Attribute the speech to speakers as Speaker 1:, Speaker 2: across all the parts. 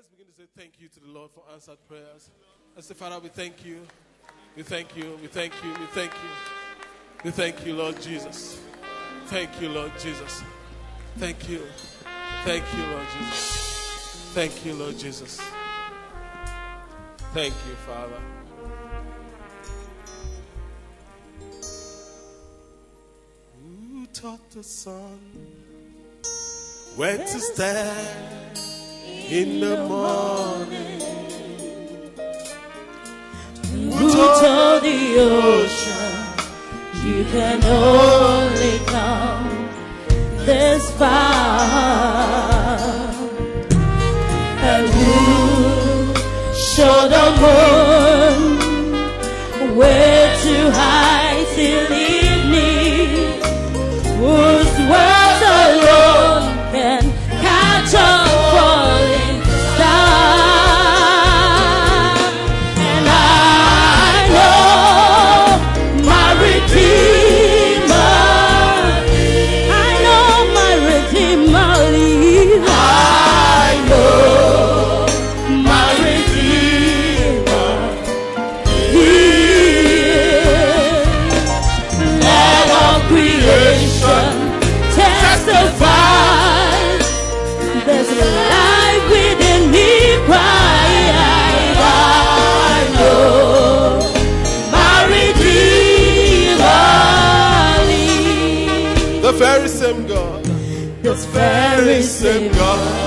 Speaker 1: Let's begin to say thank you to the Lord for answered prayers. Let's say, Father, we thank you. We thank you. We thank you. We thank you. We thank you, Lord Jesus. Thank you, Lord Jesus. Thank you. Thank you, Lord Jesus. Thank you, Lord Jesus. Thank you, Father. Who taught the sun where to stand in the morning?
Speaker 2: Who told the ocean you can only come this far? And who showed the moon
Speaker 1: same God.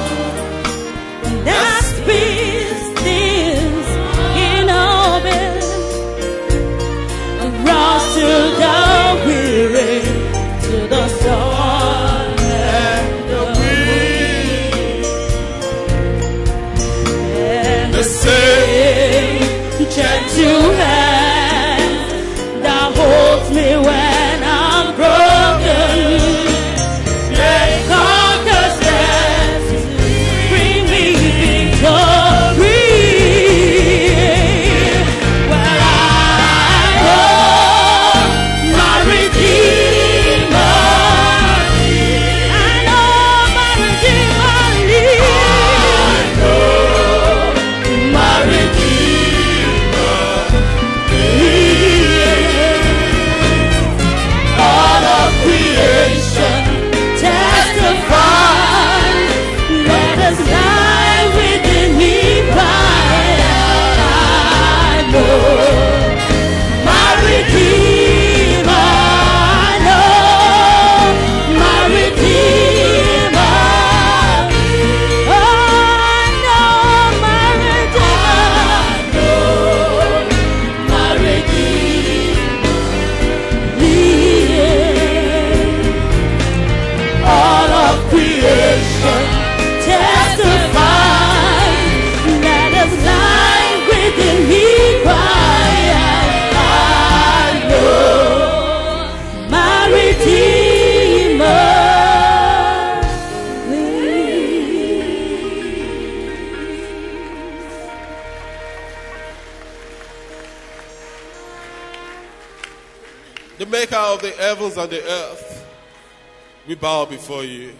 Speaker 1: We bow before you.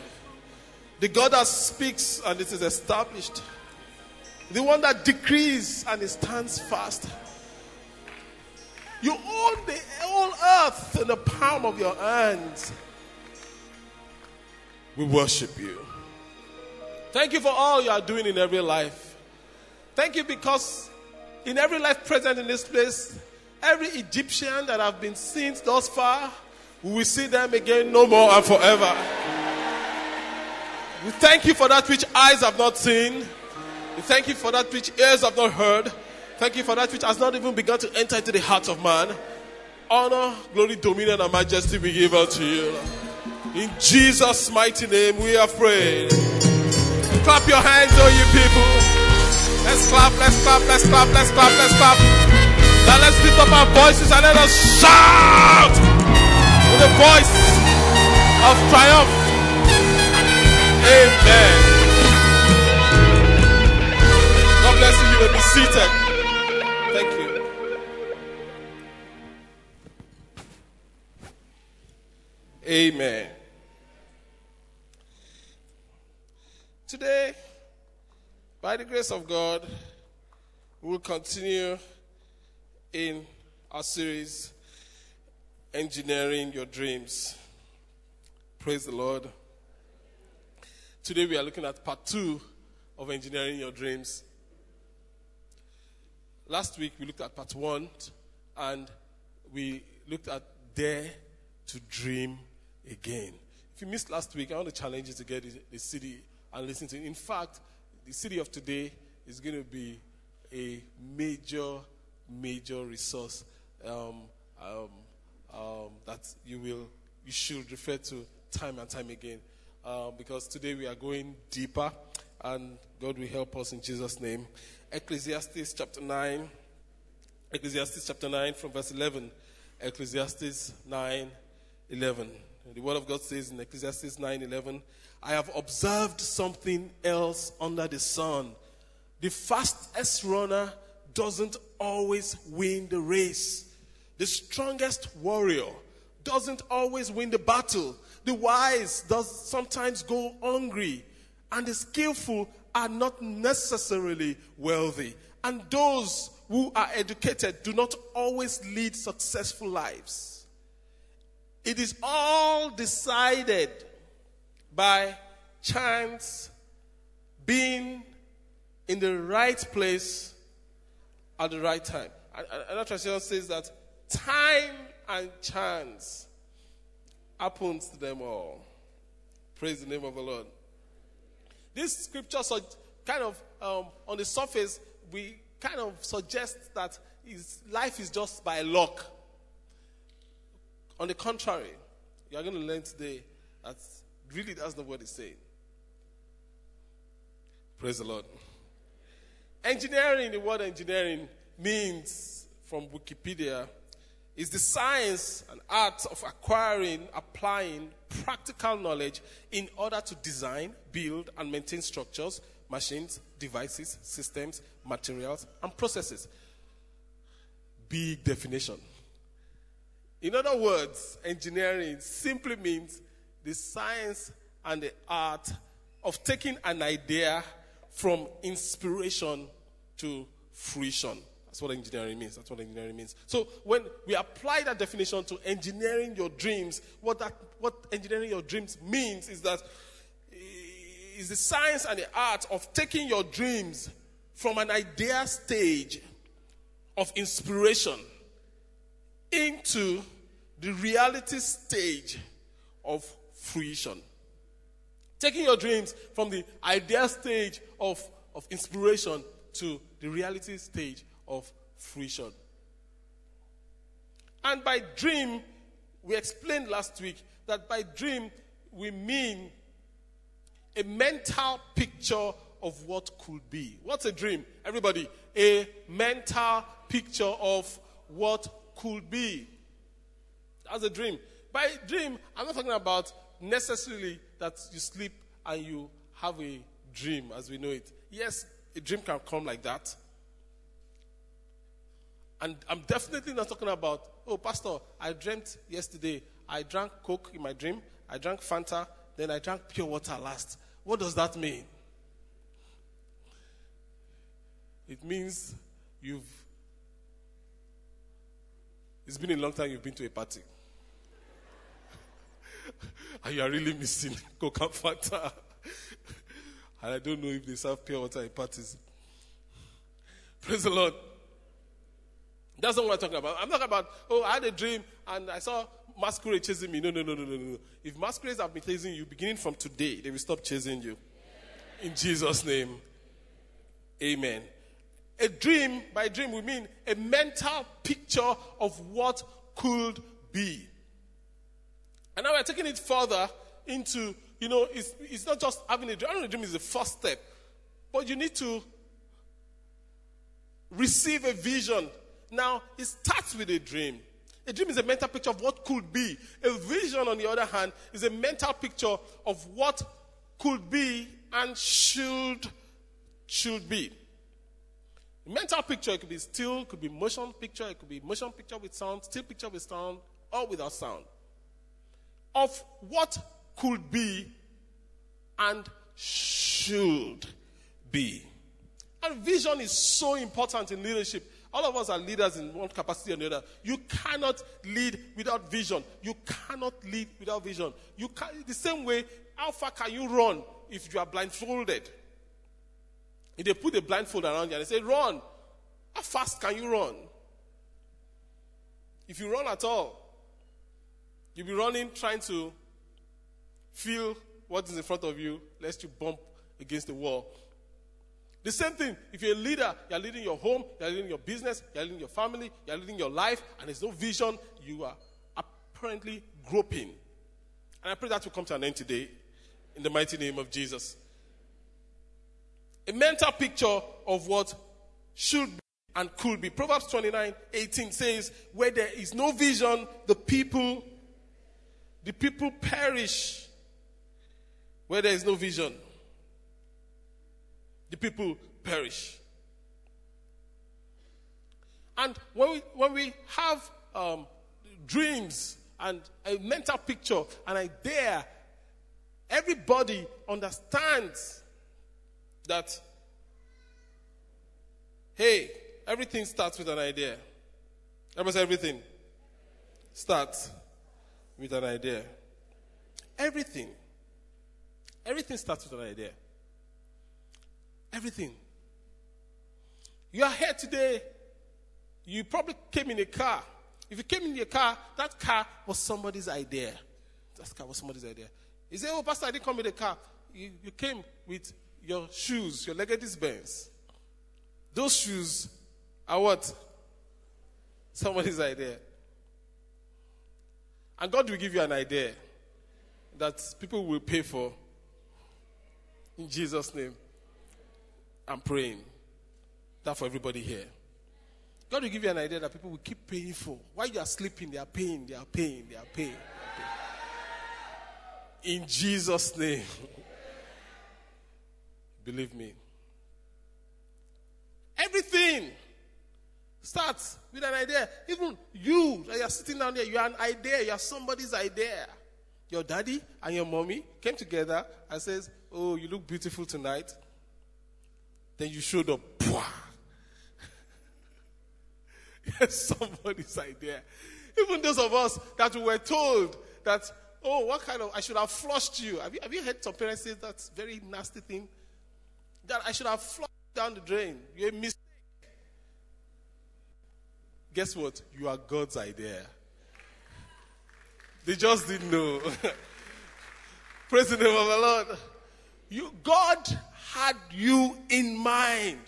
Speaker 1: The God that speaks and it is established. The one that decrees and it stands fast. You own the whole earth in the palm of your hands. We worship you. Thank you for all you are doing in every life. Thank you because in every life present in this place, every Egyptian that I've been seen thus far, we will see them again no more and forever. We thank you for that which eyes have not seen. We thank you for that which ears have not heard. Thank you for that which has not even begun to enter into the heart of man. Honor, glory, dominion, and majesty we give unto you. In Jesus' mighty name we have prayed. Clap your hands, all you people. Let's clap, let's clap, let's clap, let's clap, let's clap. Now let's lift up our voices and let us shout with a voice of triumph. Amen. God bless you. You may be seated. Thank you. Amen. Today, by the grace of God, we will continue in our series, Engineering Your Dreams. Praise the Lord. Today we are looking at part two of Engineering Your Dreams. Last week we looked at part one and we looked at Dare to Dream Again. If you missed last week, I want to challenge you to get the, CD and listen to it. In fact, the CD of today is going to be a major, major resource um, um, um, that you will, you should refer to time and time again. Um, because today we are going deeper, and God will help us in Jesus' name. Ecclesiastes chapter 9. Ecclesiastes chapter 9 from verse 11. Ecclesiastes 9 11. The word of God says in Ecclesiastes 9:11, "I have observed something else under the sun. The fastest runner doesn't always win the race. The strongest warrior doesn't always win the battle. The wise does sometimes go hungry, and the skillful are not necessarily wealthy. And those who are educated do not always lead successful lives." It is all decided by chance being in the right place at the right time. Another translation says that time and chance happens to them all. Praise the name of the Lord. This scripture so kind of um, on the surface we kind of suggest that his life is just by luck. On the contrary, you are going to learn today that really that's not what it's saying. Praise the Lord. Engineering, the word engineering means from Wikipedia is the science and art of acquiring, applying practical knowledge in order to design, build, and maintain structures, machines, devices, systems, materials, and processes. Big definition. In other words, engineering simply means the science and the art of taking an idea from inspiration to fruition. That's what engineering means. That's what engineering means. So when we apply that definition to engineering your dreams, what that what engineering your dreams means is that eh, is the science and the art of taking your dreams from an idea stage of inspiration into the reality stage of fruition. Taking your dreams from the idea stage of, of inspiration to the reality stage of fruition. And by dream, we explained last week that by dream, we mean a mental picture of what could be. What's a dream? Everybody, a mental picture of what could be. That's a dream. By dream, I'm not talking about necessarily that you sleep and you have a dream as we know it. Yes, a dream can come like that. And I'm definitely not talking about, oh, Pastor, I dreamt yesterday. I drank Coke in my dream. I drank Fanta. Then I drank pure water last. What does that mean? It means you've. It's been a long time you've been to a party. and you are really missing Coke and Fanta. and I don't know if they serve pure water at parties. Praise the Lord. That's not what I'm talking about. I'm talking about, oh, I had a dream and I saw masquerade chasing me. No, no, no, no, no, no. If masquerades have been chasing you, beginning from today, they will stop chasing you. In Jesus' name. Amen. A dream, by dream, we mean a mental picture of what could be. And now we're taking it further into, you know, it's, it's not just having a dream. Having a dream is the first step. But you need to receive a vision. Now, it starts with a dream. A dream is a mental picture of what could be. A vision, on the other hand, is a mental picture of what could be and should should be. Mental picture it could be still, could be motion picture, it could be motion picture with sound, still picture with sound, or without sound of what could be and should be. That vision is so important in leadership. All of us are leaders in one capacity or another. You cannot lead without vision. You cannot lead without vision. You can the same way, how far can you run if you are blindfolded? If they put a blindfold around you and they say, run, how fast can you run? If you run at all, you'll be running trying to feel what is in front of you, lest you bump against the wall. The same thing, if you're a leader, you're leading your home, you're leading your business, you're leading your family, you're leading your life, and there's no vision, you are apparently groping. And I pray that will come to an end today in the mighty name of Jesus. A mental picture of what should be and could be. Proverbs 29 18 says, Where there is no vision, the people the people perish. Where there is no vision, the people perish. And when we, when we have um, dreams and a mental picture, an idea, everybody understands that, hey, everything starts with an idea. Say everything starts with an idea. Everything. Everything starts with an idea. Everything. You are here today. You probably came in a car. If you came in your car, that car was somebody's idea. That car was somebody's idea. You say, Oh, Pastor, I didn't come with a car. You, you came with your shoes, your Legacy Benz. Those shoes are what? Somebody's idea. And God will give you an idea that people will pay for. In Jesus' name. I'm praying that for everybody here. God will give you an idea that people will keep paying for. While you are sleeping, they are paying, they are paying, they are paying. They are paying. In Jesus' name. Believe me. Everything starts with an idea. Even you, that you're sitting down there, you are an idea. You are somebody's idea. Your daddy and your mommy came together and says, "Oh, you look beautiful tonight." Then you showed up. yes, somebody's idea. Even those of us that were told that, "Oh, what kind of? I should have flushed you." Have you, have you heard some parents say that very nasty thing? That I should have flushed down the drain. You're a mistake. Guess what? You are God's idea. They just didn't know. Praise the name of the Lord. You, God had you in mind.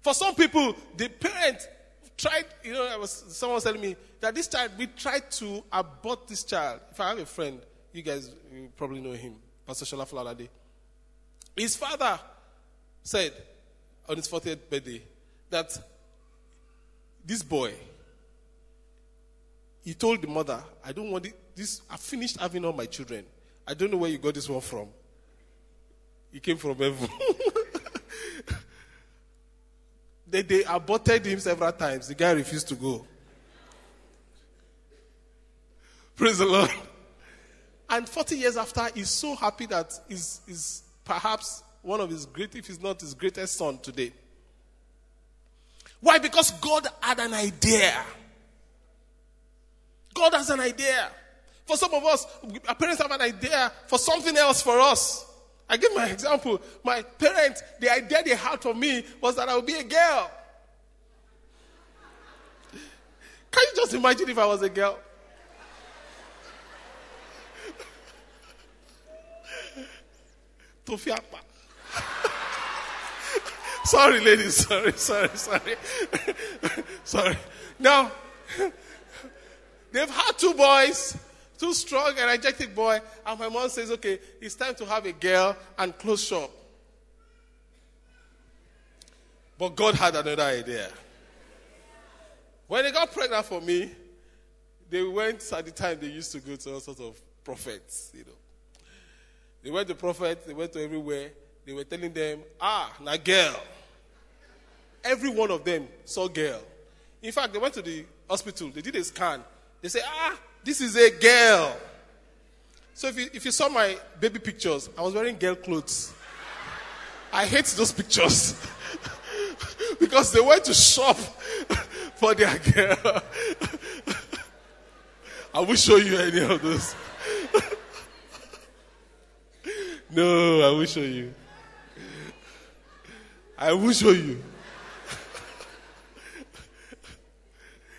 Speaker 1: For some people, the parent tried, you know, was, someone was telling me that this child, we tried to abort this child. If I have a friend, you guys you probably know him, Pastor Shola Flalade. His father said on his 40th birthday that this boy, he told the mother, I don't want this, I finished having all my children. I don't know where you got this one from. He came from heaven. they, they aborted him several times. The guy refused to go. Praise the Lord. And 40 years after, he's so happy that he's, he's perhaps one of his great, if he's not his greatest son today. Why? Because God had an idea. God has an idea. For some of us, our parents have an idea for something else for us. I give my example. My parents, the idea they had for me was that I would be a girl. Can you just imagine if I was a girl? Sorry, ladies. Sorry, sorry, sorry. sorry. Now, they've had two boys, two strong, energetic boy, and my mom says, okay, it's time to have a girl and close shop. But God had another idea. When they got pregnant for me, they went at the time they used to go to all sorts of prophets, you know. They went to prophets, they went to everywhere. They were telling them, ah, now girl. Every one of them saw girl. In fact, they went to the hospital, they did a scan. They said, ah, this is a girl. So if you, if you saw my baby pictures, I was wearing girl clothes. I hate those pictures. because they went to shop for their girl. I will show you any of those. no, I will show you. I will show you.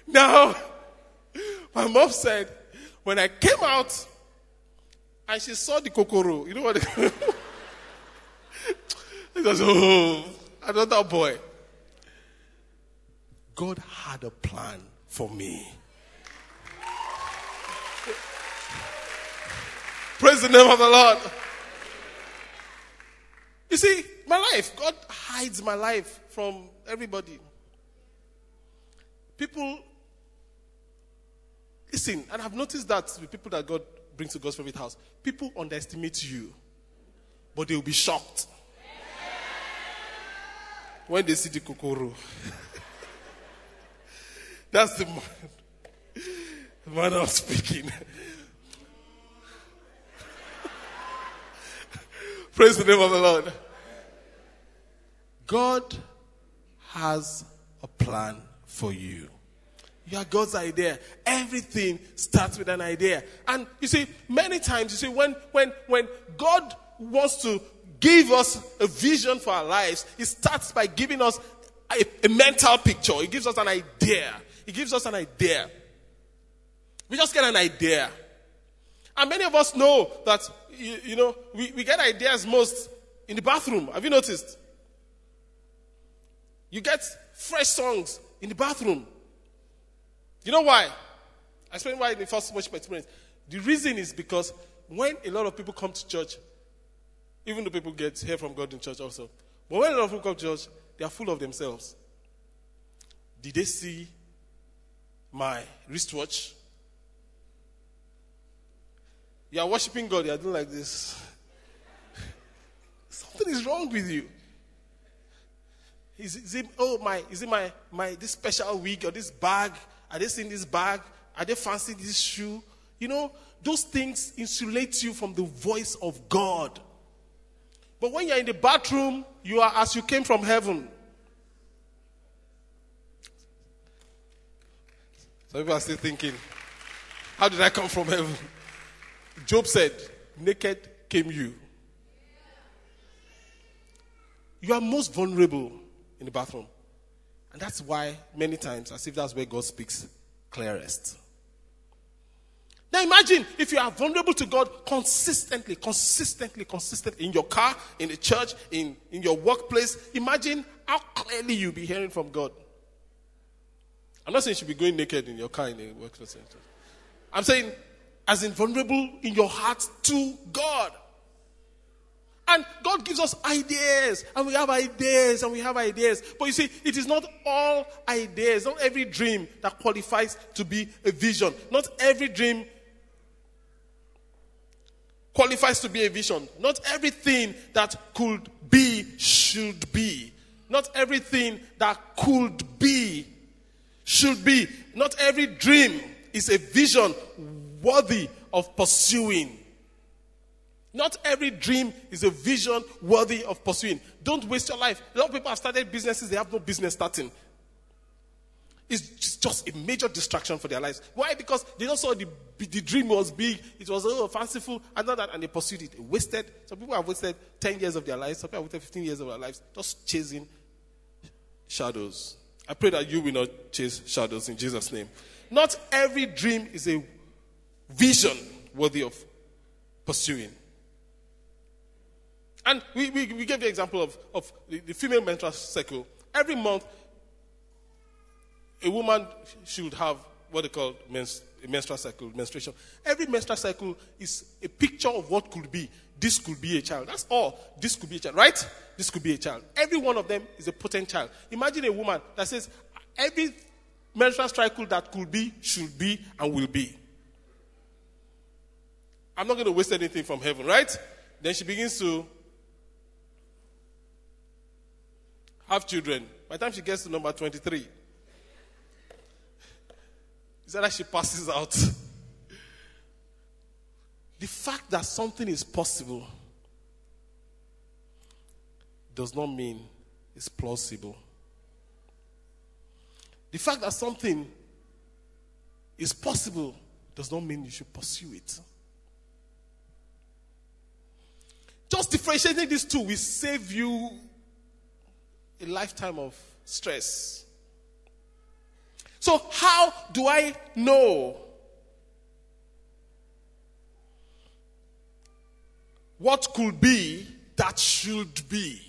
Speaker 1: now, my mom said, when I came out and she saw the kokoro, you know what? it was, oh, another boy. God had a plan for me. Praise the name of the Lord. You see, my life, God hides my life from everybody. People, listen, and I've noticed that the people that God brings to God's favorite house, people underestimate you, but they will be shocked when they see the kokoro. That's the man, the man I'm speaking. Praise the name of the Lord. God has a plan for you. You are God's idea. Everything starts with an idea. And you see, many times, you see, when, when, when God wants to give us a vision for our lives, He starts by giving us a, a mental picture. He gives us an idea. He gives us an idea. We just get an idea. And many of us know that, you, you know, we, we get ideas most in the bathroom. Have you noticed? You get fresh songs in the bathroom. You know why? I explained why in the first worship experience. The reason is because when a lot of people come to church, even though people get hear from God in church also, but when a lot of people come to church, they are full of themselves. Did they see my wristwatch? You are worshiping God, you are doing like this. Something is wrong with you. Is, is it, oh my, is it my, my, this special wig or this bag? Are they seeing this bag? Are they fancy this shoe? You know, those things insulate you from the voice of God. But when you're in the bathroom, you are as you came from heaven. Some people are still thinking, how did I come from heaven? Job said, naked came you. You are most vulnerable in the bathroom. And that's why many times, as if that's where God speaks clearest. Now imagine if you are vulnerable to God consistently, consistently, consistently in your car, in the church, in, in your workplace. Imagine how clearly you'll be hearing from God. I'm not saying you should be going naked in your car in the workplace. I'm saying as vulnerable in your heart to God. And God gives us ideas, and we have ideas, and we have ideas. But you see, it is not all ideas, not every dream that qualifies to be a vision. Not every dream qualifies to be a vision. Not everything that could be should be. Not everything that could be should be. Not every dream is a vision worthy of pursuing. Not every dream is a vision worthy of pursuing. Don't waste your life. A lot of people have started businesses, they have no business starting. It's just a major distraction for their lives. Why? Because they don't saw the, the dream was big, it was oh, fanciful, and not that, and they pursued it. They wasted. Some people have wasted 10 years of their lives, some people have wasted 15 years of their lives just chasing shadows. I pray that you will not chase shadows in Jesus' name. Not every dream is a vision worthy of pursuing. And we, we, we gave the example of, of the, the female menstrual cycle. Every month, a woman should have what they call mens- menstrual cycle, menstruation. Every menstrual cycle is a picture of what could be. This could be a child. That's all. This could be a child, right? This could be a child. Every one of them is a potent child. Imagine a woman that says, every menstrual cycle that could be, should be, and will be. I'm not going to waste anything from heaven, right? Then she begins to have children. By the time she gets to number 23, it's that she passes out. The fact that something is possible does not mean it's plausible. The fact that something is possible does not mean you should pursue it. Just differentiating these two will save you a lifetime of stress. So, how do I know what could be that should be?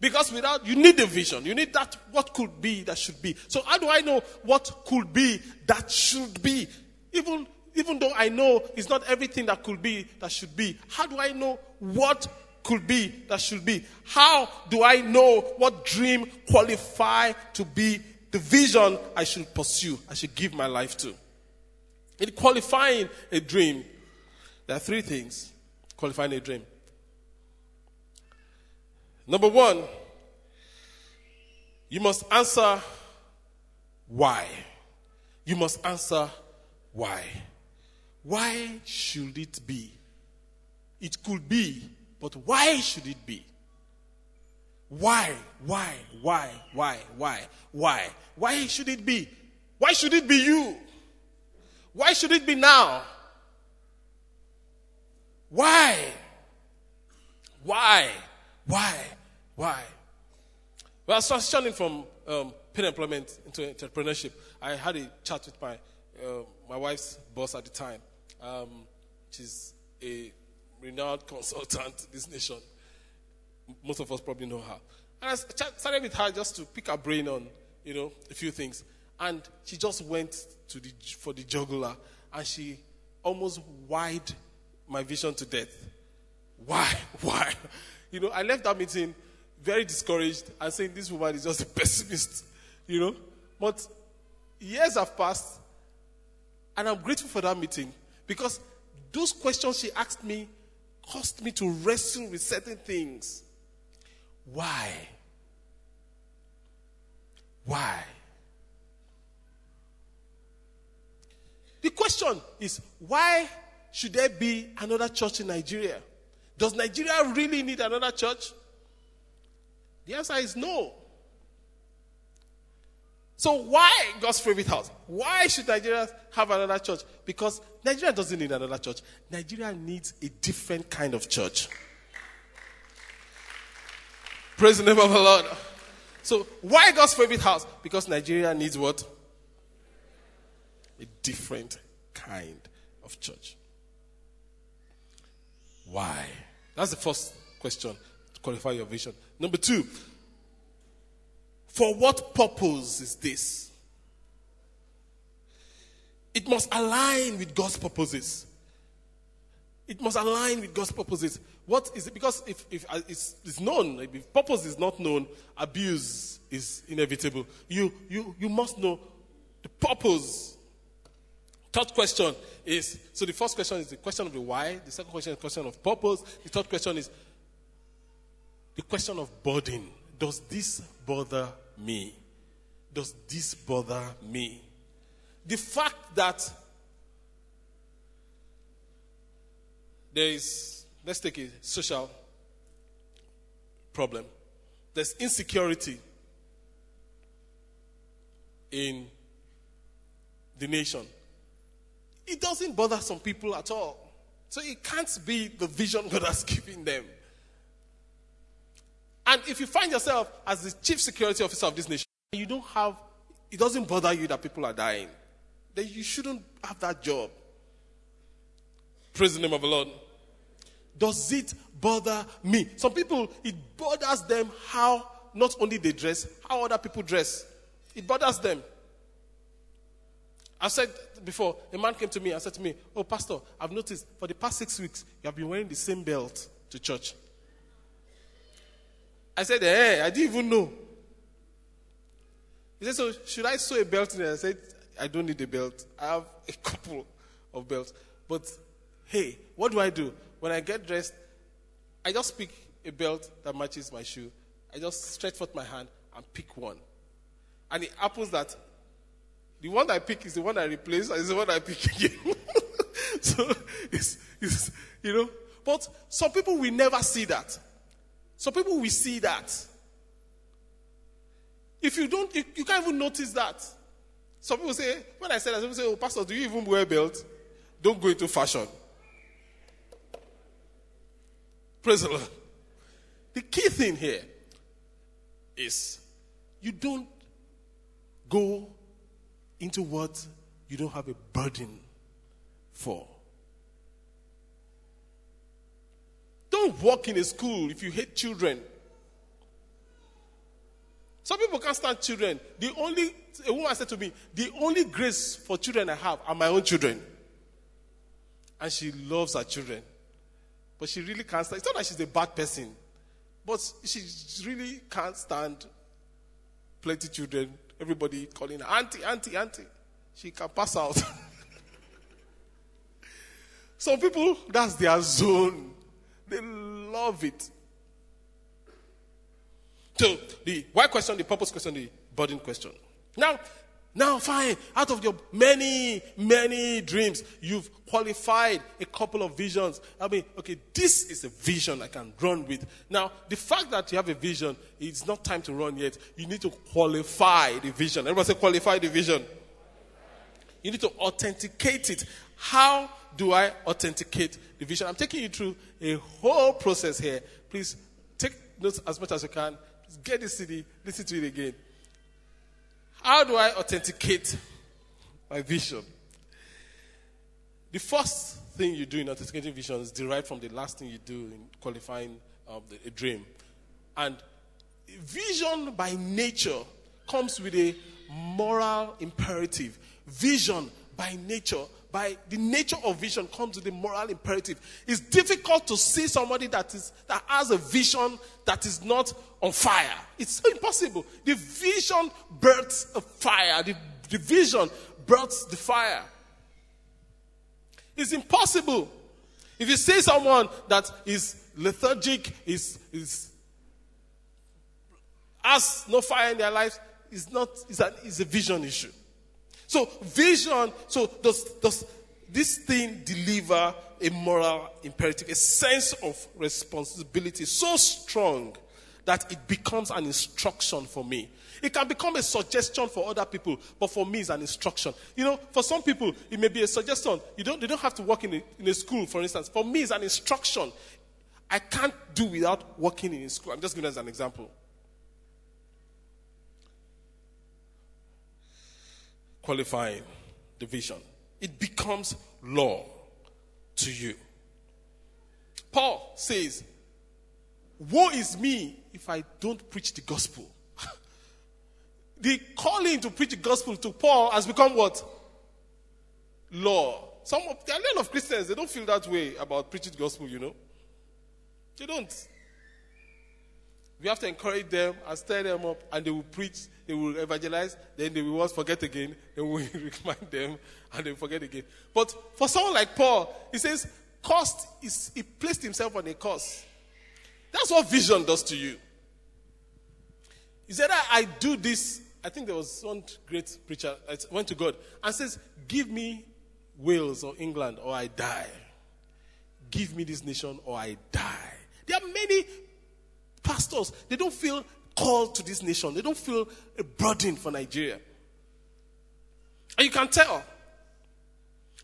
Speaker 1: Because without, you need a vision. You need that, what could be that should be. So, how do I know what could be that should be? Even, even though I know it's not everything that could be that should be, how do I know what could be that should be? How do I know what dream qualify to be the vision I should pursue, I should give my life to? In qualifying a dream, there are three things qualifying a dream. Number one, you must answer why. You must answer why. Why should it be? It could be, but why should it be? Why? Why? Why? Why? Why? Why? Why should it be? Why should it be you? Why should it be now? Why? Why? Why? Why? Well, I was transitioning from um, paid employment into entrepreneurship. I had a chat with my uh, my wife's boss at the time. Um, she's a renowned consultant this nation. Most of us probably know her. And I started with her just to pick her brain on, you know, a few things. And she just went to the for the jugular, and she almost wired my vision to death. Why? Why? You know, I left that meeting very discouraged and saying this woman is just a pessimist, you know. But years have passed, and I'm grateful for that meeting because those questions she asked me caused me to wrestle with certain things. Why? Why? The question is why should there be another church in Nigeria? Does Nigeria really need another church? The answer is no. So why God's favorite house? Why should Nigeria have another church? Because Nigeria doesn't need another church. Nigeria needs a different kind of church. Praise the name of the Lord. So why God's favorite house? Because Nigeria needs what? A different kind of church. Why? That's the first question to qualify your vision. Number two, for what purpose is this? It must align with God's purposes. It must align with God's purposes. What is it? Because if, if uh, it's, it's known, if purpose is not known, abuse is inevitable. You, you, you must know the purpose. Third question is so the first question is the question of the why, the second question is the question of purpose, the third question is the question of burden. Does this bother me? Does this bother me? The fact that there is, let's take a social problem, there's insecurity in the nation. It doesn't bother some people at all. So it can't be the vision God has given them. And if you find yourself as the chief security officer of this nation, you don't have, it doesn't bother you that people are dying, then you shouldn't have that job. Praise the name of the Lord. Does it bother me? Some people, it bothers them how not only they dress, how other people dress. It bothers them. I said before, a man came to me and said to me, Oh, Pastor, I've noticed for the past six weeks you have been wearing the same belt to church. I said, Hey, I didn't even know. He said, So should I sew a belt in there? I said, I don't need a belt. I have a couple of belts. But hey, what do I do? When I get dressed, I just pick a belt that matches my shoe. I just stretch forth my hand and pick one. And it happens that the one I pick is the one I replace, and is the one I pick again. so it's, it's, you know, but some people will never see that. Some people will see that. If you don't, you, can't even notice that. Some people say, when I say that, some people say, oh, Pastor, do you even wear belt? Don't go into fashion. Praise the Lord. The key thing here is you don't go into what you don't have a burden for. Don't work in a school if you hate children. Some people can't stand children. The only a woman said to me, the only grace for children I have are my own children. And she loves her children. But she really can't stand. It's not that she's a bad person, but she really can't stand plenty children. Everybody calling her auntie, auntie, auntie. She can pass out. Some people, that's their zone. They love it. So the why question, the purpose question, the burden question. Now, now fine, out of your many, many dreams, you've qualified a couple of visions. I mean, okay, this is a vision I can run with. Now, the fact that you have a vision, it's not time to run yet. You need to qualify the vision. Everybody say qualify the vision. You need to authenticate it. How do I authenticate the vision? I'm taking you through a whole process here. Please take notes as much as you can. Get the CD, listen to it again. How do I authenticate my vision? The first thing you do in authenticating vision is derived from the last thing you do in qualifying um, the, a dream. And vision by nature comes with a moral imperative. Vision by nature, by the nature of vision, comes a moral imperative. It's difficult to see somebody that is that has a vision that is not on fire. It's impossible. The vision births a fire. The, the vision births the fire. It's impossible. If you see someone that is lethargic, is, is has no fire in their lives, it's not, it's, an, a vision issue. So vision, so does, does this thing deliver a moral imperative, a sense of responsibility so strong that it becomes an instruction for me. It can become a suggestion for other people, but for me, it's an instruction. You know, for some people, it may be a suggestion. You don't, they don't have to work in a, in a school, for instance. For me, it's an instruction. I can't do without working in a school. I'm just giving as an example. Qualifying the vision. It becomes law to you. Paul says, Woe is me if I don't preach the gospel. the calling to preach the gospel to Paul has become what? Law. Some of, there are a lot of Christians, they don't feel that way about preaching the gospel, you know. They don't. We have to encourage them and stir them up, and they will preach, they will evangelize, then they will once forget again, then we remind them, and they forget again. But for someone like Paul, he says, cost is, he placed himself on a course. That's what vision does to you. He said, I, I do this. I think there was one great preacher that went to God and says, Give me Wales or England or I die. Give me this nation or I die. There are many pastors, they don't feel called to this nation, they don't feel a burden for Nigeria. And you can tell.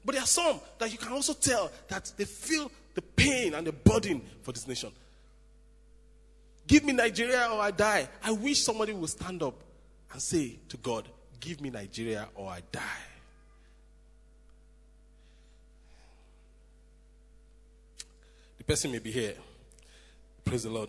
Speaker 1: But there are some that you can also tell that they feel the pain and the burden for this nation. Give me Nigeria or I die. I wish somebody would stand up and say to God, Give me Nigeria or I die. The person may be here. Praise the Lord.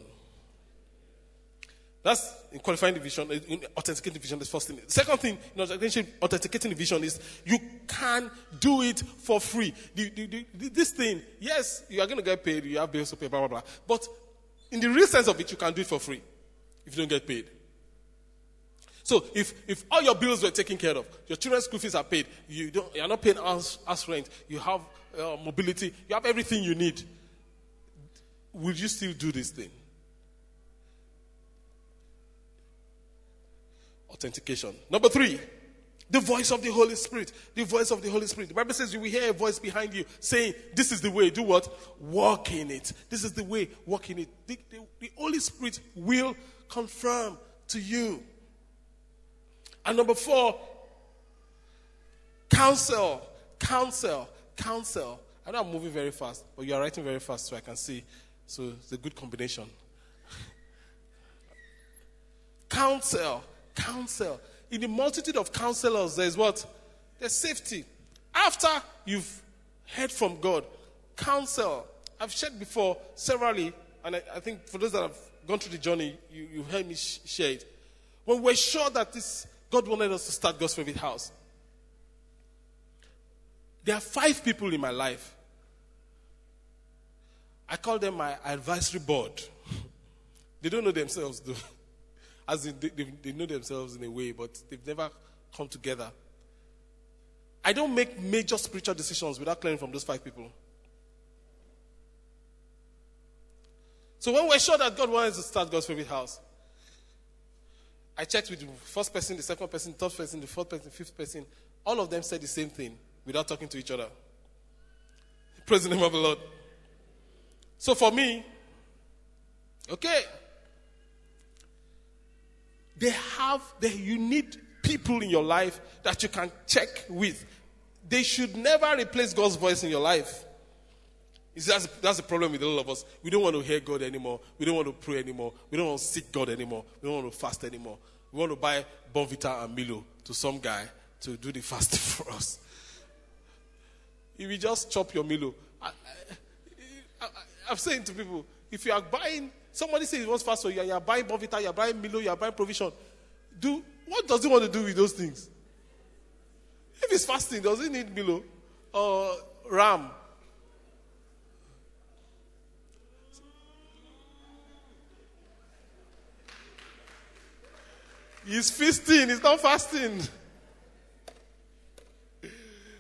Speaker 1: That's in qualifying the vision, in authenticating the vision, the first thing. Second thing, in authenticating the vision is you can do it for free. The, the, the, this thing, yes, you are going to get paid, you have bills to pay, blah, blah, blah. But in the real sense of it, you can do it for free if you don't get paid. So if, if all your bills were taken care of, your children's school fees are paid, you don't, you're not paying house rent, you have uh, mobility, you have everything you need, would you still do this thing? Authentication. Number three, the voice of the Holy Spirit. The voice of the Holy Spirit. The Bible says you will hear a voice behind you saying, This is the way. Do what? Walk in it. This is the way. Walk in it. The, the, the Holy Spirit will confirm to you. And number four, counsel, counsel, counsel. I know I'm moving very fast, but you are writing very fast so I can see. So it's a good combination. counsel, counsel. In the multitude of counselors, there's what? There's safety. After you've heard from God, counsel. I've shared before severally, and I, I think for those that have gone through the journey, you, you heard me sh- share it. When we're sure that this God wanted us to start God's favorite house, there are five people in my life. I call them my advisory board. they don't know themselves, though. As in, they, they, know themselves in a way, but they've never come together. I don't make major spiritual decisions without clearing from those five people. So when we're sure that God wants to start God's favorite house, I checked with the first person, the second person, the third person, the fourth person, the fifth person. All of them said the same thing without talking to each other. Praise the name of the Lord. So for me, okay, they have, they, you need people in your life that you can check with. They should never replace God's voice in your life. See, that's, that's the problem with all of us. We don't want to hear God anymore. We don't want to pray anymore. We don't want to seek God anymore. We don't want to fast anymore. We want to buy Bournvita and Milo to some guy to do the fasting for us. If you just chop your Milo, I, I, I, am saying to people, if you are buying, somebody says he wants fast for you, and you are buying Bournvita, you are buying Milo, you are buying provision, do what does he want to do with those things? If he's fasting, does he need Milo or ram He's feasting, he's not fasting.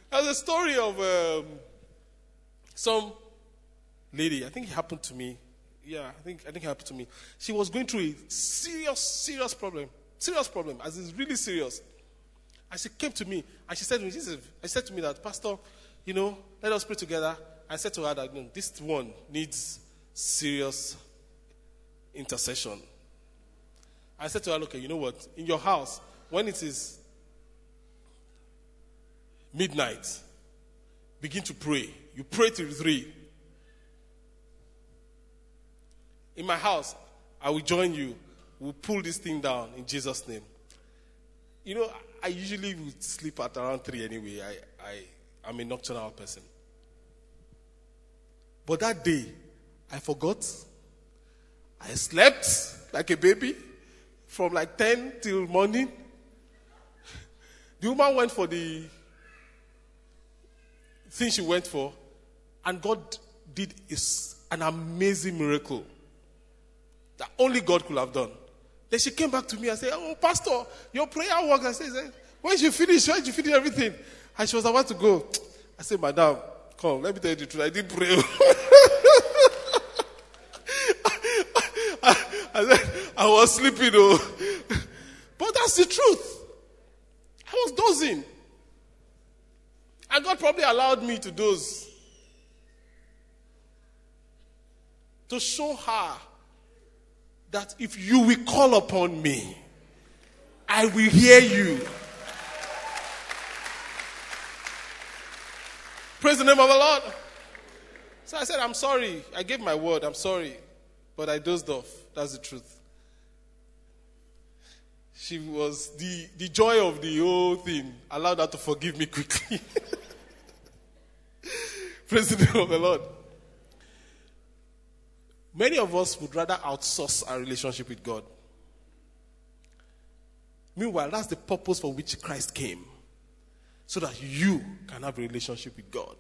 Speaker 1: There's a story of um, some lady, I think it happened to me. Yeah, I think, I think it happened to me. She was going through a serious, serious problem. Serious problem, as it's really serious. And she came to me and she said to me, she said to me that, Pastor, you know, let us pray together. I said to her that no, this one needs serious intercession. I said to her, okay, you know what? In your house, when it is midnight, begin to pray. You pray till three. In my house, I will join you. We'll pull this thing down in Jesus' name. You know, I usually would sleep at around three anyway. I, I, I'm a nocturnal person. But that day, I forgot. I slept like a baby from like 10 till morning. The woman went for the thing she went for, and God did an amazing miracle that only God could have done. Then she came back to me and said, Oh, Pastor, your prayer works. I said, When you finish, when you finish everything? And she was about to go. I said, Madam, come, let me tell you the truth. I didn't pray. I I was sleeping though. But that's the truth. I was dozing. And God probably allowed me to doze. To show her that if you will call upon me, I will hear you. Praise the name of the Lord. So I said, I'm sorry. I gave my word. I'm sorry. But I dozed off. That's the truth. She was the, the joy of the whole thing, allowed her to forgive me quickly. Praise the name of the Lord. Many of us would rather outsource our relationship with God. Meanwhile, that's the purpose for which Christ came. So that you can have a relationship with God.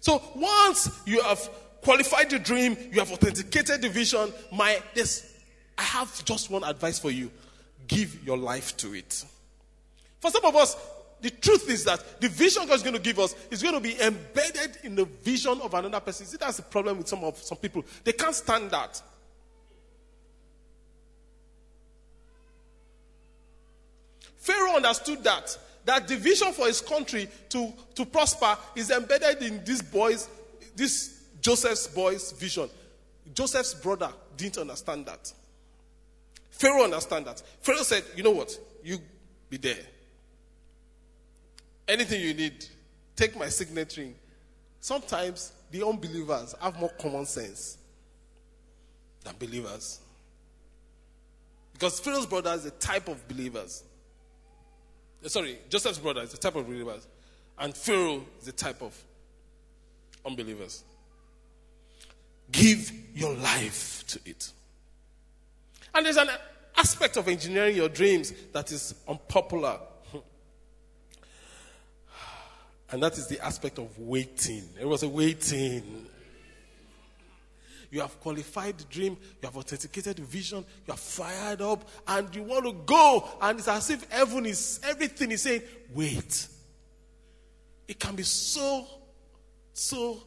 Speaker 1: So once you have qualified the dream, you have authenticated the vision, my this I have just one advice for you. Give your life to it. For some of us, the truth is that the vision God is going to give us is going to be embedded in the vision of another person. See, that's the problem with some of some people. They can't stand that. Pharaoh understood that. That the vision for his country to, to prosper is embedded in this boy's, this Joseph's boy's vision. Joseph's brother didn't understand that. Pharaoh understand that. Pharaoh said, you know what? You be there. Anything you need, take my signature. Sometimes the unbelievers have more common sense than believers. Because Pharaoh's brother is a type of believers. Uh, Sorry, Joseph's brother is a type of believers. And Pharaoh is a type of unbelievers. Give your life to it. And there's an aspect of engineering your dreams that is unpopular. And that is the aspect of waiting. It was a waiting. You have qualified the dream, you have authenticated the vision, you are fired up, and you want to go. And it's as if heaven is everything is saying, wait. It can be so, so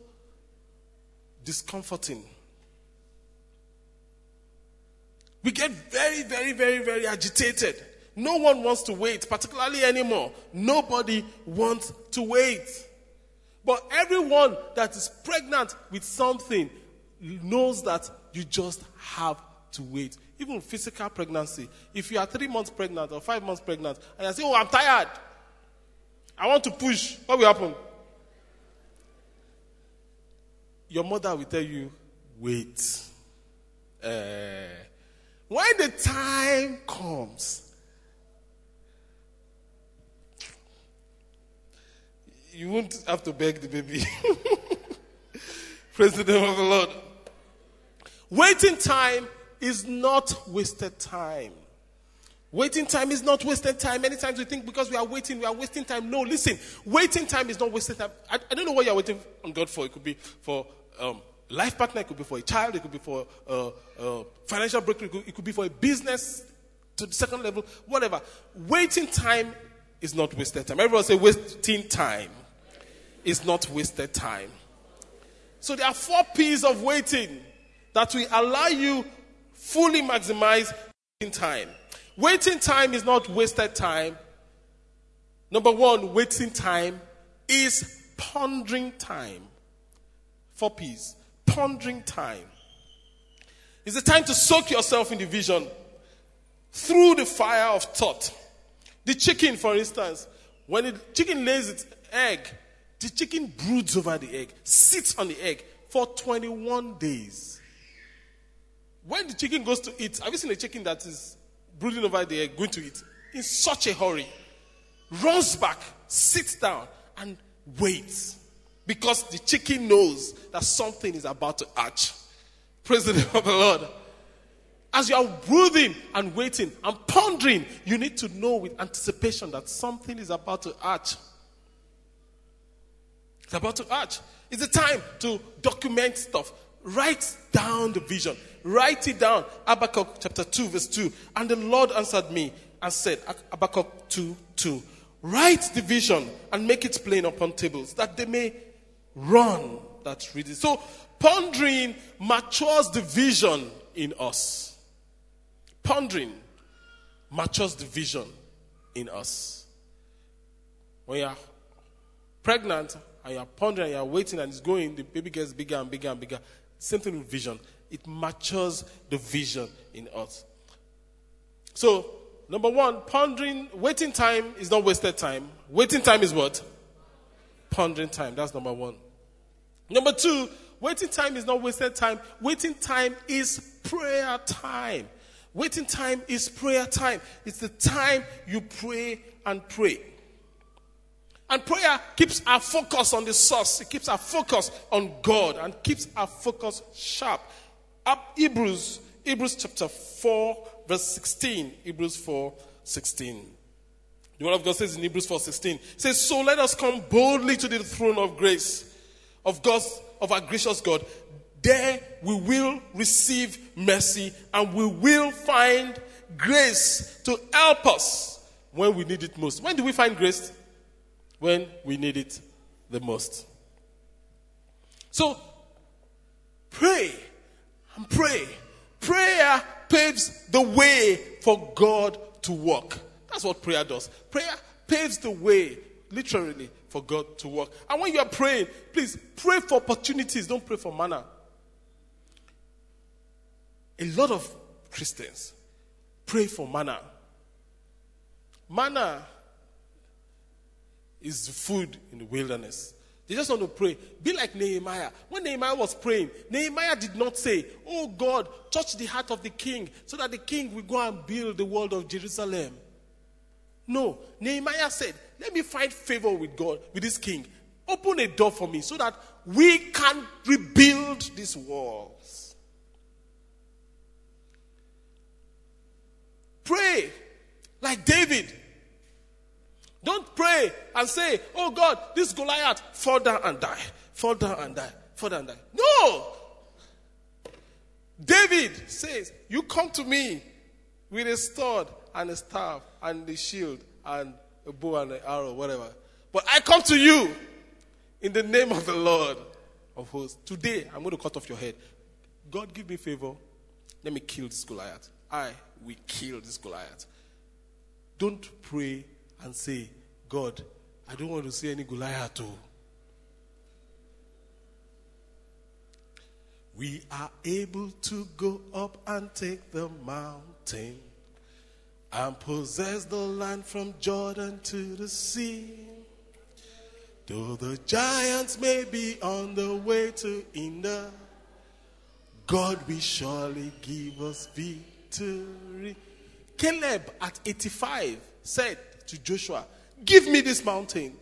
Speaker 1: discomforting. We get very, very, very, very agitated. No one wants to wait, particularly anymore. Nobody wants to wait. But everyone that is pregnant with something knows that you just have to wait. Even physical pregnancy. If you are three months pregnant or five months pregnant, and you say, Oh, I'm tired. I want to push. What will happen? Your mother will tell you, Wait. Uh, when the time comes, you won't have to beg the baby. Praise the name of the Lord. Waiting time is not wasted time. Waiting time is not wasted time. Many times we think because we are waiting, we are wasting time. No, listen. Waiting time is not wasted time. I, I don't know what you're waiting on God for. It could be for um, life partner, it could be for a child, it could be for uh, uh, financial breakthrough, it could, it could be for a business to the second level, whatever. Waiting time is not wasted time. Everyone say wasting time is not wasted time. So there are four P's of waiting that will allow you fully maximize waiting time. Waiting time is not wasted time. Number one, waiting time is pondering time. Four P's. Pondering time. It's the time to soak yourself in the vision through the fire of thought. The chicken, for instance, when the chicken lays its egg, the chicken broods over the egg, sits on the egg for 21 days. When the chicken goes to eat, have you seen a chicken that is brooding over the egg, going to eat? In such a hurry, runs back, sits down, and waits. Because the chicken knows that something is about to hatch. Praise the name of the Lord. As you are brooding and waiting and pondering, you need to know with anticipation that something is about to hatch. It's about to hatch. It's a time to document stuff. Write down the vision. Write it down. Habakkuk chapter 2, verse 2. And the Lord answered me and said, Habakkuk 2, 2. Write the vision and make it plain upon tables that they may run that read it. So pondering matures the vision in us. Pondering matures the vision in us. When you're pregnant and you're pondering, you're waiting, and it's going, the baby gets bigger and bigger and bigger. Same thing with vision. It matures the vision in us. So, number one, pondering, waiting time is not wasted time. Waiting time is what? Pondering time. That's number one. Number two, waiting time is not wasted time. Waiting time is prayer time. Waiting time is prayer time. It's the time you pray and pray. And prayer keeps our focus on the source. It keeps our focus on God and keeps our focus sharp. Up Hebrews, Hebrews chapter 4, verse 16. Hebrews 4, 16. The word of God says in Hebrews 4, 16, says, So let us come boldly to the throne of grace of God's, of our gracious God. There we will receive mercy and we will find grace to help us when we need it most. When do we find grace? When we need it the most. So, pray and pray. Prayer paves the way for God to work. That's what prayer does. Prayer paves the way, literally, for God to work. And when you are praying, please pray for opportunities, don't pray for manna. A lot of Christians pray for manna. Manna is food in the wilderness. They just want to pray. Be like Nehemiah. When Nehemiah was praying, Nehemiah did not say, Oh God, touch the heart of the king so that the king will go and build the wall of Jerusalem. No, Nehemiah said, Let me find favor with God, with this king. Open a door for me so that we can rebuild these walls. Pray like David. Don't pray and say, Oh God, this Goliath, fall down and die. Fall down and die. Fall down and die. No! David says, You come to me with a sword and a staff and a shield and a bow and an arrow, whatever. But I come to you in the name of the Lord of hosts. Today, I'm going to cut off your head. God, give me favor. Let me kill this Goliath. I will kill this Goliath. Don't pray and say, God, I don't want to see any Goliath. Too. We are able to go up and take the mountain and possess the land from Jordan to the sea. Though the giants may be on the way to Inda, God will surely give us victory. Caleb at 85 said to Joshua, Give me this mountain.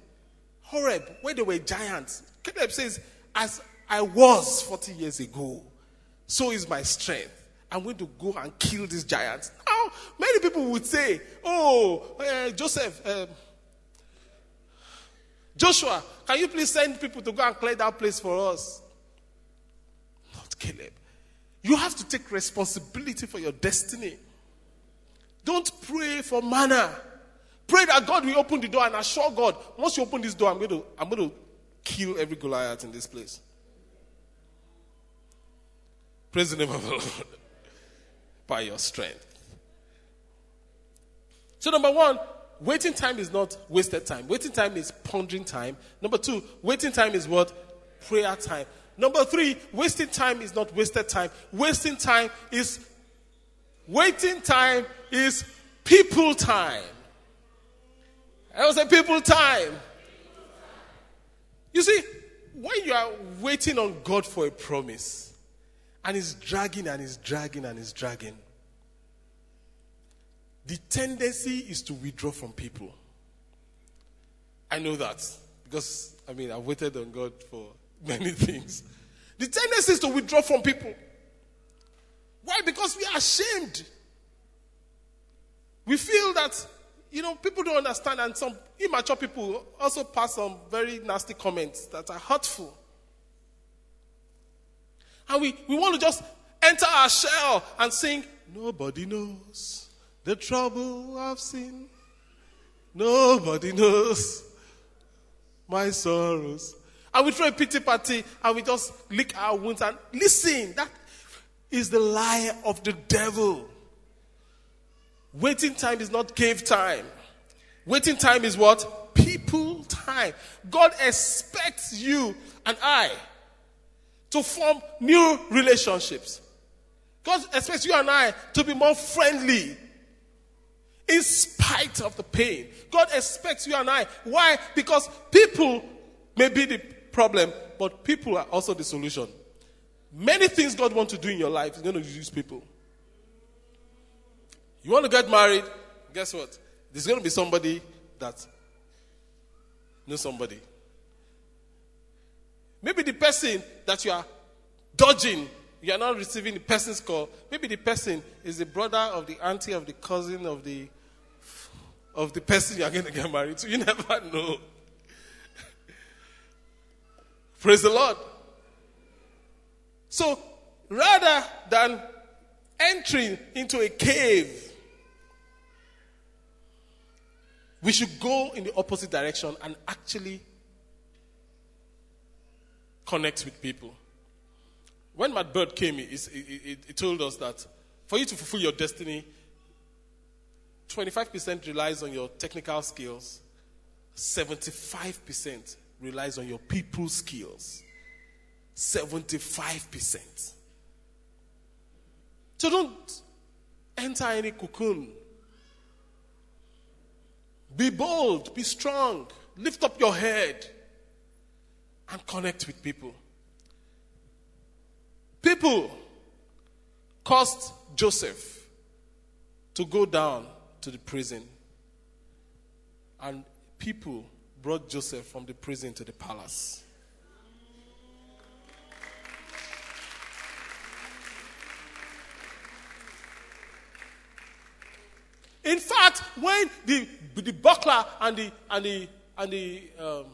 Speaker 1: Horeb, where there were giants. Caleb says, As I was 40 years ago, so is my strength. I'm going to go and kill these giants. Now, many people would say, Oh, uh, Joseph, uh, Joshua, can you please send people to go and clear that place for us? Not Caleb. You have to take responsibility for your destiny. Don't pray for manna. Pray that God will open the door and assure God, once you open this door, I'm going to, I'm going to kill every Goliath in this place. Praise the name of the Lord. By your strength. So, number one, waiting time is not wasted time. Waiting time is pondering time. Number two, waiting time is what? Prayer time. Number three, wasting time is not wasted time. Wasting time is waiting time is people time. I was a people time. You see, when you are waiting on God for a promise, and it's dragging and it's dragging and it's dragging, the tendency is to withdraw from people. I know that because, I mean, I've waited on God for many things. The tendency is to withdraw from people. Why? Because we are ashamed. We feel that, you know, people don't understand, and some immature people also pass some very nasty comments that are hurtful. And we, we want to just enter our shell and sing, Nobody knows the trouble I've seen. Nobody knows my sorrows. And we throw a pity party and we just lick our wounds and listen. That is the lie of the devil. Waiting time is not cave time. Waiting time is what? People time. God expects you and I to form new relationships. God expects you and I to be more friendly in spite of the pain. God expects you and I. Why? Because people may be the problem, but people are also the solution. Many things God wants to do in your life is going to use people. You want to get married? Guess what? There's going to be somebody that knows somebody. Maybe the person that you are dodging, you are not receiving the person's call. Maybe the person is the brother of the auntie of the cousin of the of the person you are going to get married to. You never know. Praise the Lord. So, rather than entering into a cave, we should go in the opposite direction and actually connect with people. When Matt Bird came, he, he, he told us that for you to fulfill your destiny, 25% relies on your technical skills, 75% relies on your people skills. 75%. So don't enter any cocoon. Be bold, be strong, lift up your head, and connect with people. People caused Joseph to go down to the prison, and people brought Joseph from the prison to the palace. In fact, when the, the buckler and the, and the, and the, um,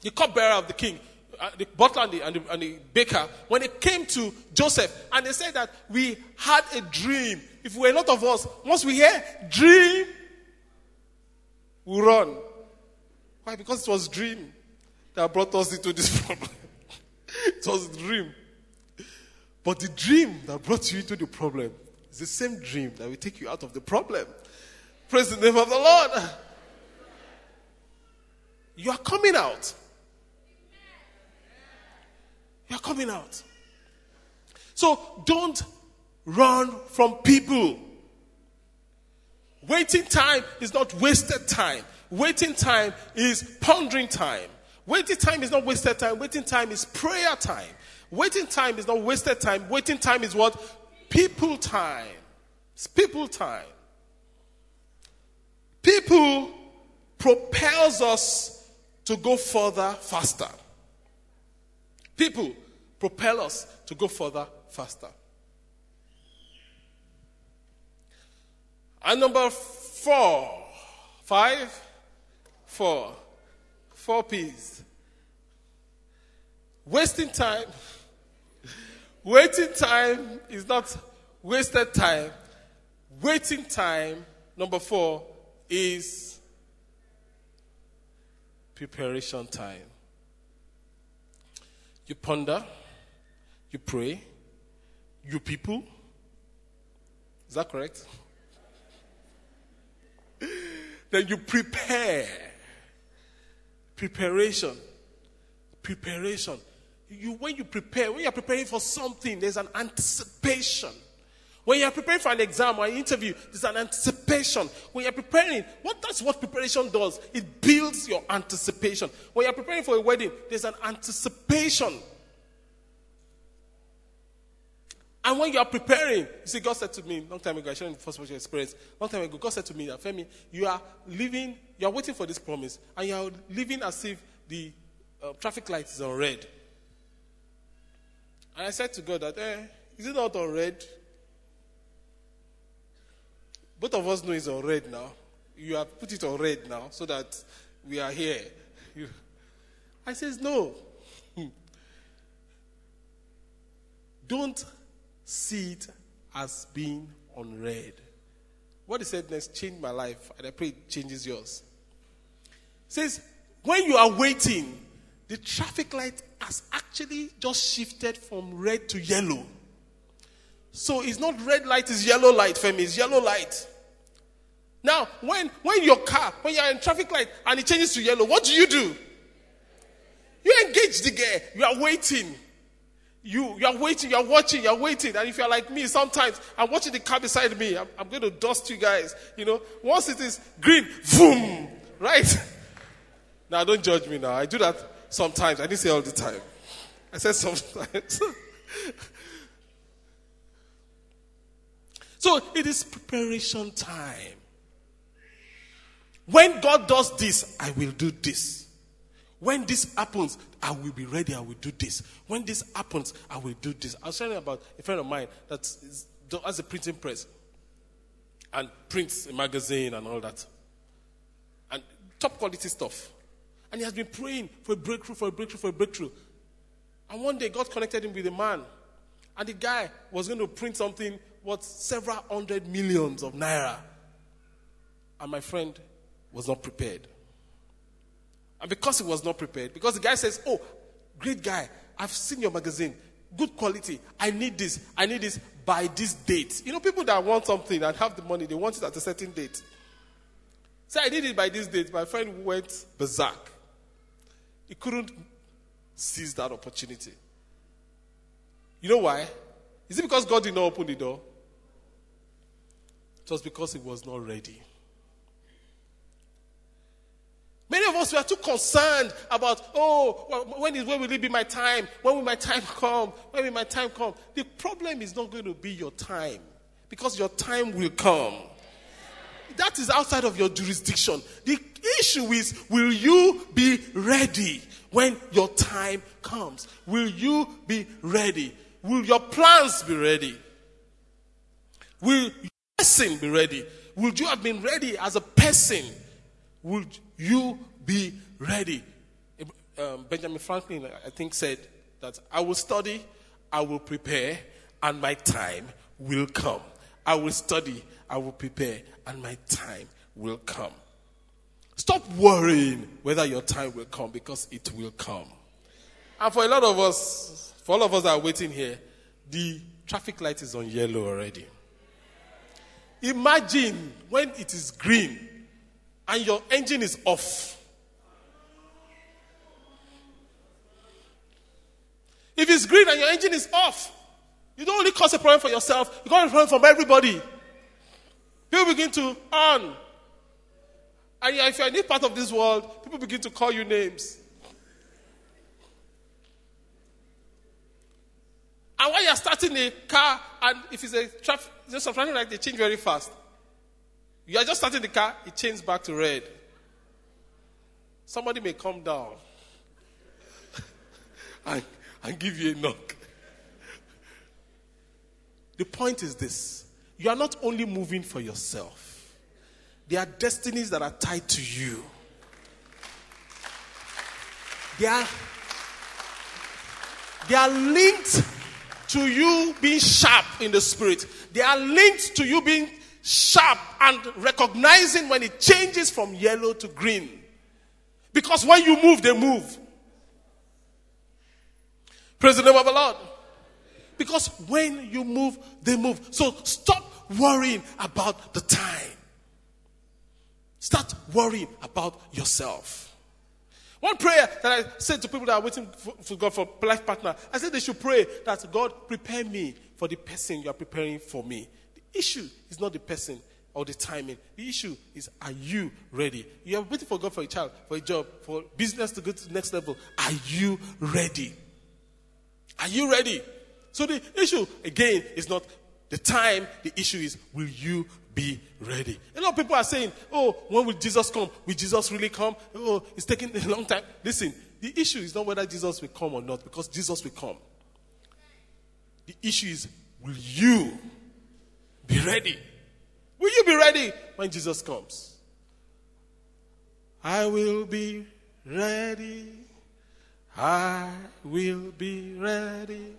Speaker 1: the cupbearer of the king, uh, the butler and the, and, the, and the baker, when they came to Joseph and they said that we had a dream. If we're a lot of us, once we hear dream, we run. Why? Because it was dream that brought us into this problem. it was dream. But the dream that brought you into the problem is the same dream that will take you out of the problem. Praise the name of the Lord. You are coming out. You are coming out. So don't run from people. Waiting time is not wasted time. Waiting time is pondering time. Waiting time is not wasted time. Waiting time is prayer time. Waiting time is not wasted time. Waiting time is what? People time. It's people time. People propels us to go further faster. People propel us to go further faster. And number four, five, four, four P's. Wasting time. Waiting time is not wasted time. Waiting time, number four, is preparation time. You ponder, you pray, you people. Is that correct? then you prepare. Preparation. Preparation. You, when you prepare, when you're preparing for something, there's an anticipation. When you're preparing for an exam or an interview, there's an anticipation. When you're preparing, what that's what preparation does. It builds your anticipation. When you're preparing for a wedding, there's an anticipation. And when you are preparing, you see, God said to me long time ago, I shared the first person experience, long time ago, God said to me Femi, you are living, you are waiting for this promise, and you are living as if the uh, traffic light is on red. And I said to God that, eh, is it not on red? Both of us know it's on red now. You have put it on red now so that we are here. I says, no. Don't see it as being on red. What he said next changed my life, and I pray it changes yours. says, when you are waiting, the traffic light has actually just shifted from red to yellow. So it's not red light, it's yellow light, Femi, it's yellow light. Now, when, when your car, when you're in traffic light and it changes to yellow, what do you do? You engage the gear. You are waiting. You, you are waiting, you are watching, you are waiting. And if you're like me, sometimes I'm watching the car beside me. I'm, I'm going to dust you guys. You know, once it is green, boom, right? now, don't judge me now. I do that sometimes. I didn't say all the time. I said sometimes. so it is preparation time. When God does this, I will do this. When this happens, I will be ready. I will do this. When this happens, I will do this. I was telling about a friend of mine that has a printing press and prints a magazine and all that. And top quality stuff. And he has been praying for a breakthrough, for a breakthrough, for a breakthrough. And one day, God connected him with a man. And the guy was going to print something worth several hundred millions of naira. And my friend was not prepared. And because he was not prepared, because the guy says, Oh, great guy, I've seen your magazine, good quality, I need this, I need this by this date. You know, people that want something and have the money, they want it at a certain date. So I did it by this date. My friend went berserk. He couldn't seize that opportunity. You know why? Is it because God did not open the door? It was because he was not ready. Many of us were too concerned about, oh, when, is, when will it be my time? When will my time come? When will my time come? The problem is not going to be your time because your time will come. That is outside of your jurisdiction. The issue is, will you be ready when your time comes? Will you be ready? Will your plans be ready? Will your person be ready? Would you have been ready as a person? Would you be ready? Um, Benjamin Franklin, I think, said that I will study, I will prepare, and my time will come. I will study, I will prepare, and my time will come. Stop worrying whether your time will come because it will come. And for a lot of us, for all of us that are waiting here, the traffic light is on yellow already. Imagine when it is green and your engine is off. If it's green and your engine is off, you don't only cause a problem for yourself, you cause a problem for everybody. People begin to on. And if you're in part of this world, people begin to call you names. And when you're starting a car, and if it's a traffic, just something like they change very fast. You are just starting the car, it changes back to red. Somebody may come down and, and give you a knock. The point is this you are not only moving for yourself, there are destinies that are tied to you. They are, they are linked to you being sharp in the spirit. They are linked to you being sharp and recognizing when it changes from yellow to green. Because when you move, they move. Praise the name of the Lord. Because when you move, they move. So stop worrying about the time. Start worrying about yourself. One prayer that I said to people that are waiting for, for God for life partner, I said they should pray that God prepare me for the person you are preparing for me. The issue is not the person or the timing. The issue is are you ready? You are waiting for God for a child, for a job, for business to go to the next level. Are you ready? Are you ready? So the issue again is not the time, the issue is will you be ready. A lot of people are saying, oh, when will Jesus come? Will Jesus really come? Oh, it's taking a long time. Listen, the issue is not whether Jesus will come or not, because Jesus will come. The issue is, will you be ready? Will you be ready when Jesus comes? I will be ready. I will be ready.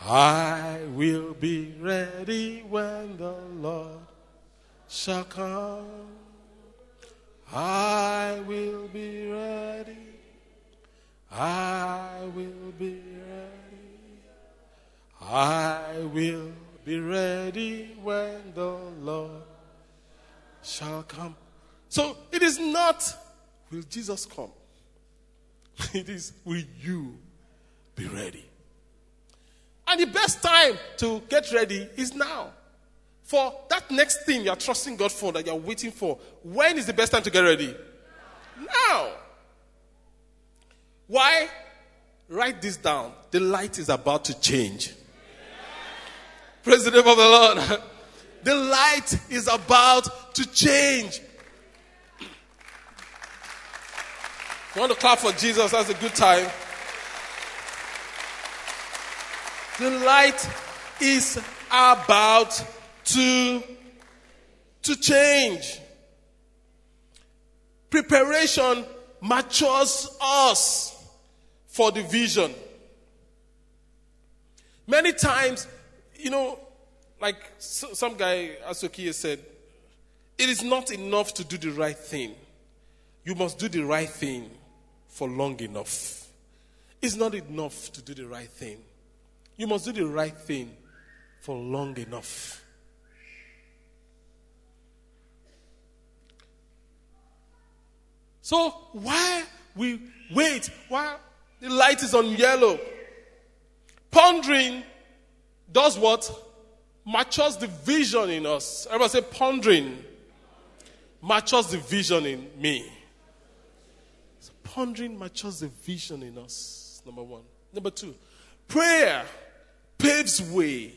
Speaker 1: I will be ready when the Lord shall come. I will be ready. I will be ready. I will be ready when the Lord shall come. So it is not, will Jesus come? It is, will you be ready? And the best time to get ready is now. For that next thing you're trusting God for, that you're waiting for, when is the best time to get ready? Now. Why? Write this down. The light is about to change. Praise the name of the Lord. The light is about to change. You want to clap for Jesus? That's a good time. The light is about to, to change. Preparation matures us for the vision. Many times, you know, like some guy, Asokia said, it is not enough to do the right thing. You must do the right thing for long enough. It's not enough to do the right thing. You must do the right thing for long enough. So, why we wait while the light is on yellow? Pondering does what? matures the vision in us. Everybody say pondering. Matures the vision in me. So pondering matures the vision in us. Number one. Number two, prayer paves way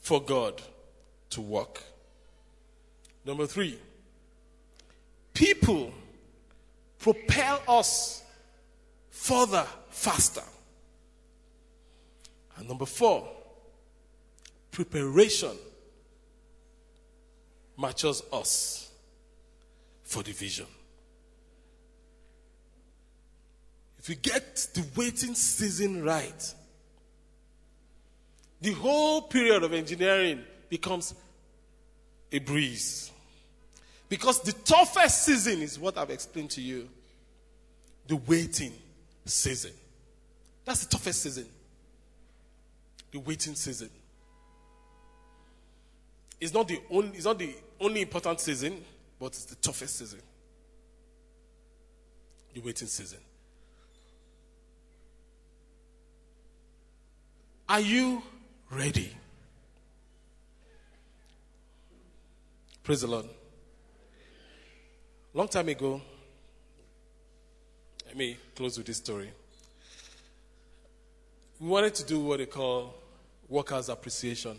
Speaker 1: for God to work. Number three, people propel us further, faster. And number four, preparation matches us for the vision. If you get the waiting season right, the whole period of engineering becomes a breeze. Because the toughest season is what I've explained to you the waiting season. That's the toughest season. The waiting season. It's not the only, it's not the only important season, but it's the toughest season. The waiting season. Are you ready? Praise the Lord. Long time ago, let me close with this story. We wanted to do what they call workers' appreciation.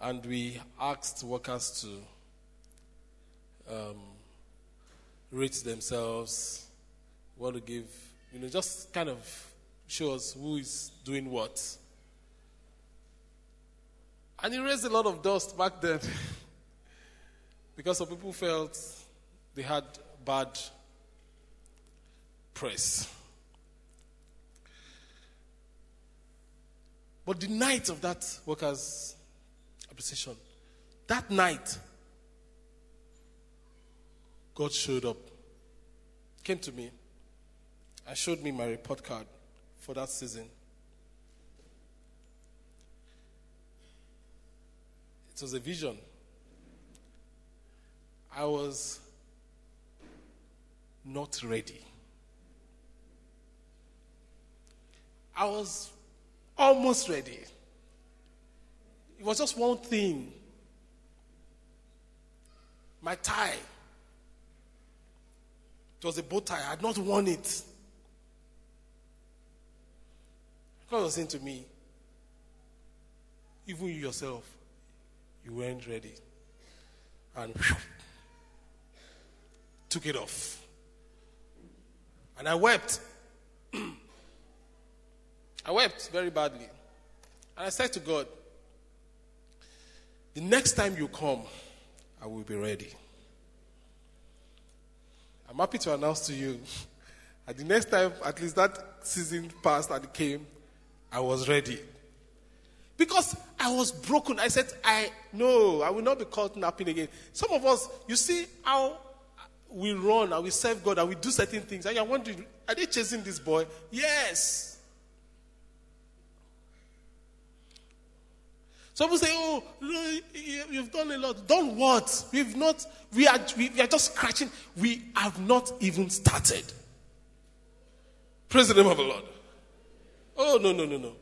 Speaker 1: And we asked workers to um, rate themselves, what to give, you know, just kind of show us who is doing what. And it raised a lot of dust back then because some people felt they had bad press. But the night of that workers' appreciation, that night, God showed up, came to me, and showed me my report card for that season. It was a vision. I was not ready. I was almost ready. It was just one thing my tie. It was a bow tie. I had not worn it. God was saying to me, even you yourself, you weren't ready. And whew, took it off. And I wept. I wept very badly. And I said to God, the next time you come, I will be ready. I'm happy to announce to you, at the next time, at least that season passed and came, I was ready. Because I was broken. I said, I no, I will not be caught napping again. Some of us, you see how we run and we serve God and we do certain things. And you're wondering, are they chasing this boy? Yes. Some people say, oh, you've done a lot. Done what? We've not, we are, we are just scratching. We have not even started. Praise the name of the Lord. Oh, no, no, no, no.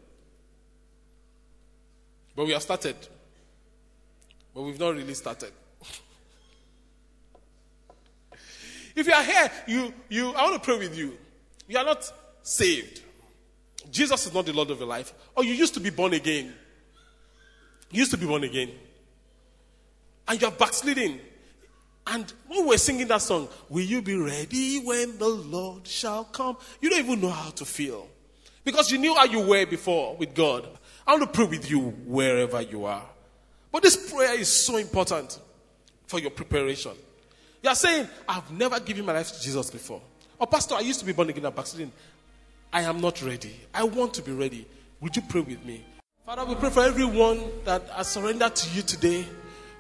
Speaker 1: But we have started. But we've not really started. if you are here, you, you, I want to pray with you. You are not saved. Jesus is not the Lord of your life. Or you used to be born again. You used to be born again. And you are backsliding. And when we're singing that song, Will you be ready when the Lord shall come? You don't even know how to feel. Because you knew how you were before with God. I want to pray with you wherever you are. But this prayer is so important for your preparation. You are saying, I've never given my life to Jesus before. Or, Pastor, I used to be born again and backsliding. I am not ready. I want to be ready. Would you pray with me? Father, we pray for everyone that has surrendered to you today.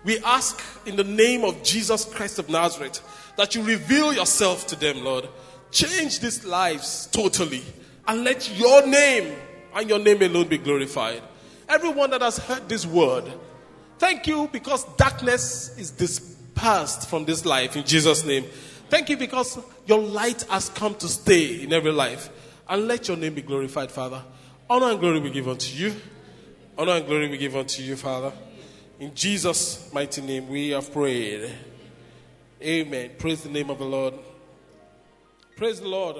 Speaker 1: We ask in the name of Jesus Christ of Nazareth that you reveal yourself to them, Lord. Change these lives totally and let your name and your name alone be glorified. Everyone that has heard this word, thank you because darkness is dispersed from this life in Jesus' name. Thank you because your light has come to stay in every life. And let your name be glorified, Father. Honor and glory be given to you. Honor and glory we give unto you, Father. In Jesus' mighty name we have prayed. Amen. Praise the name of the Lord. Praise the Lord.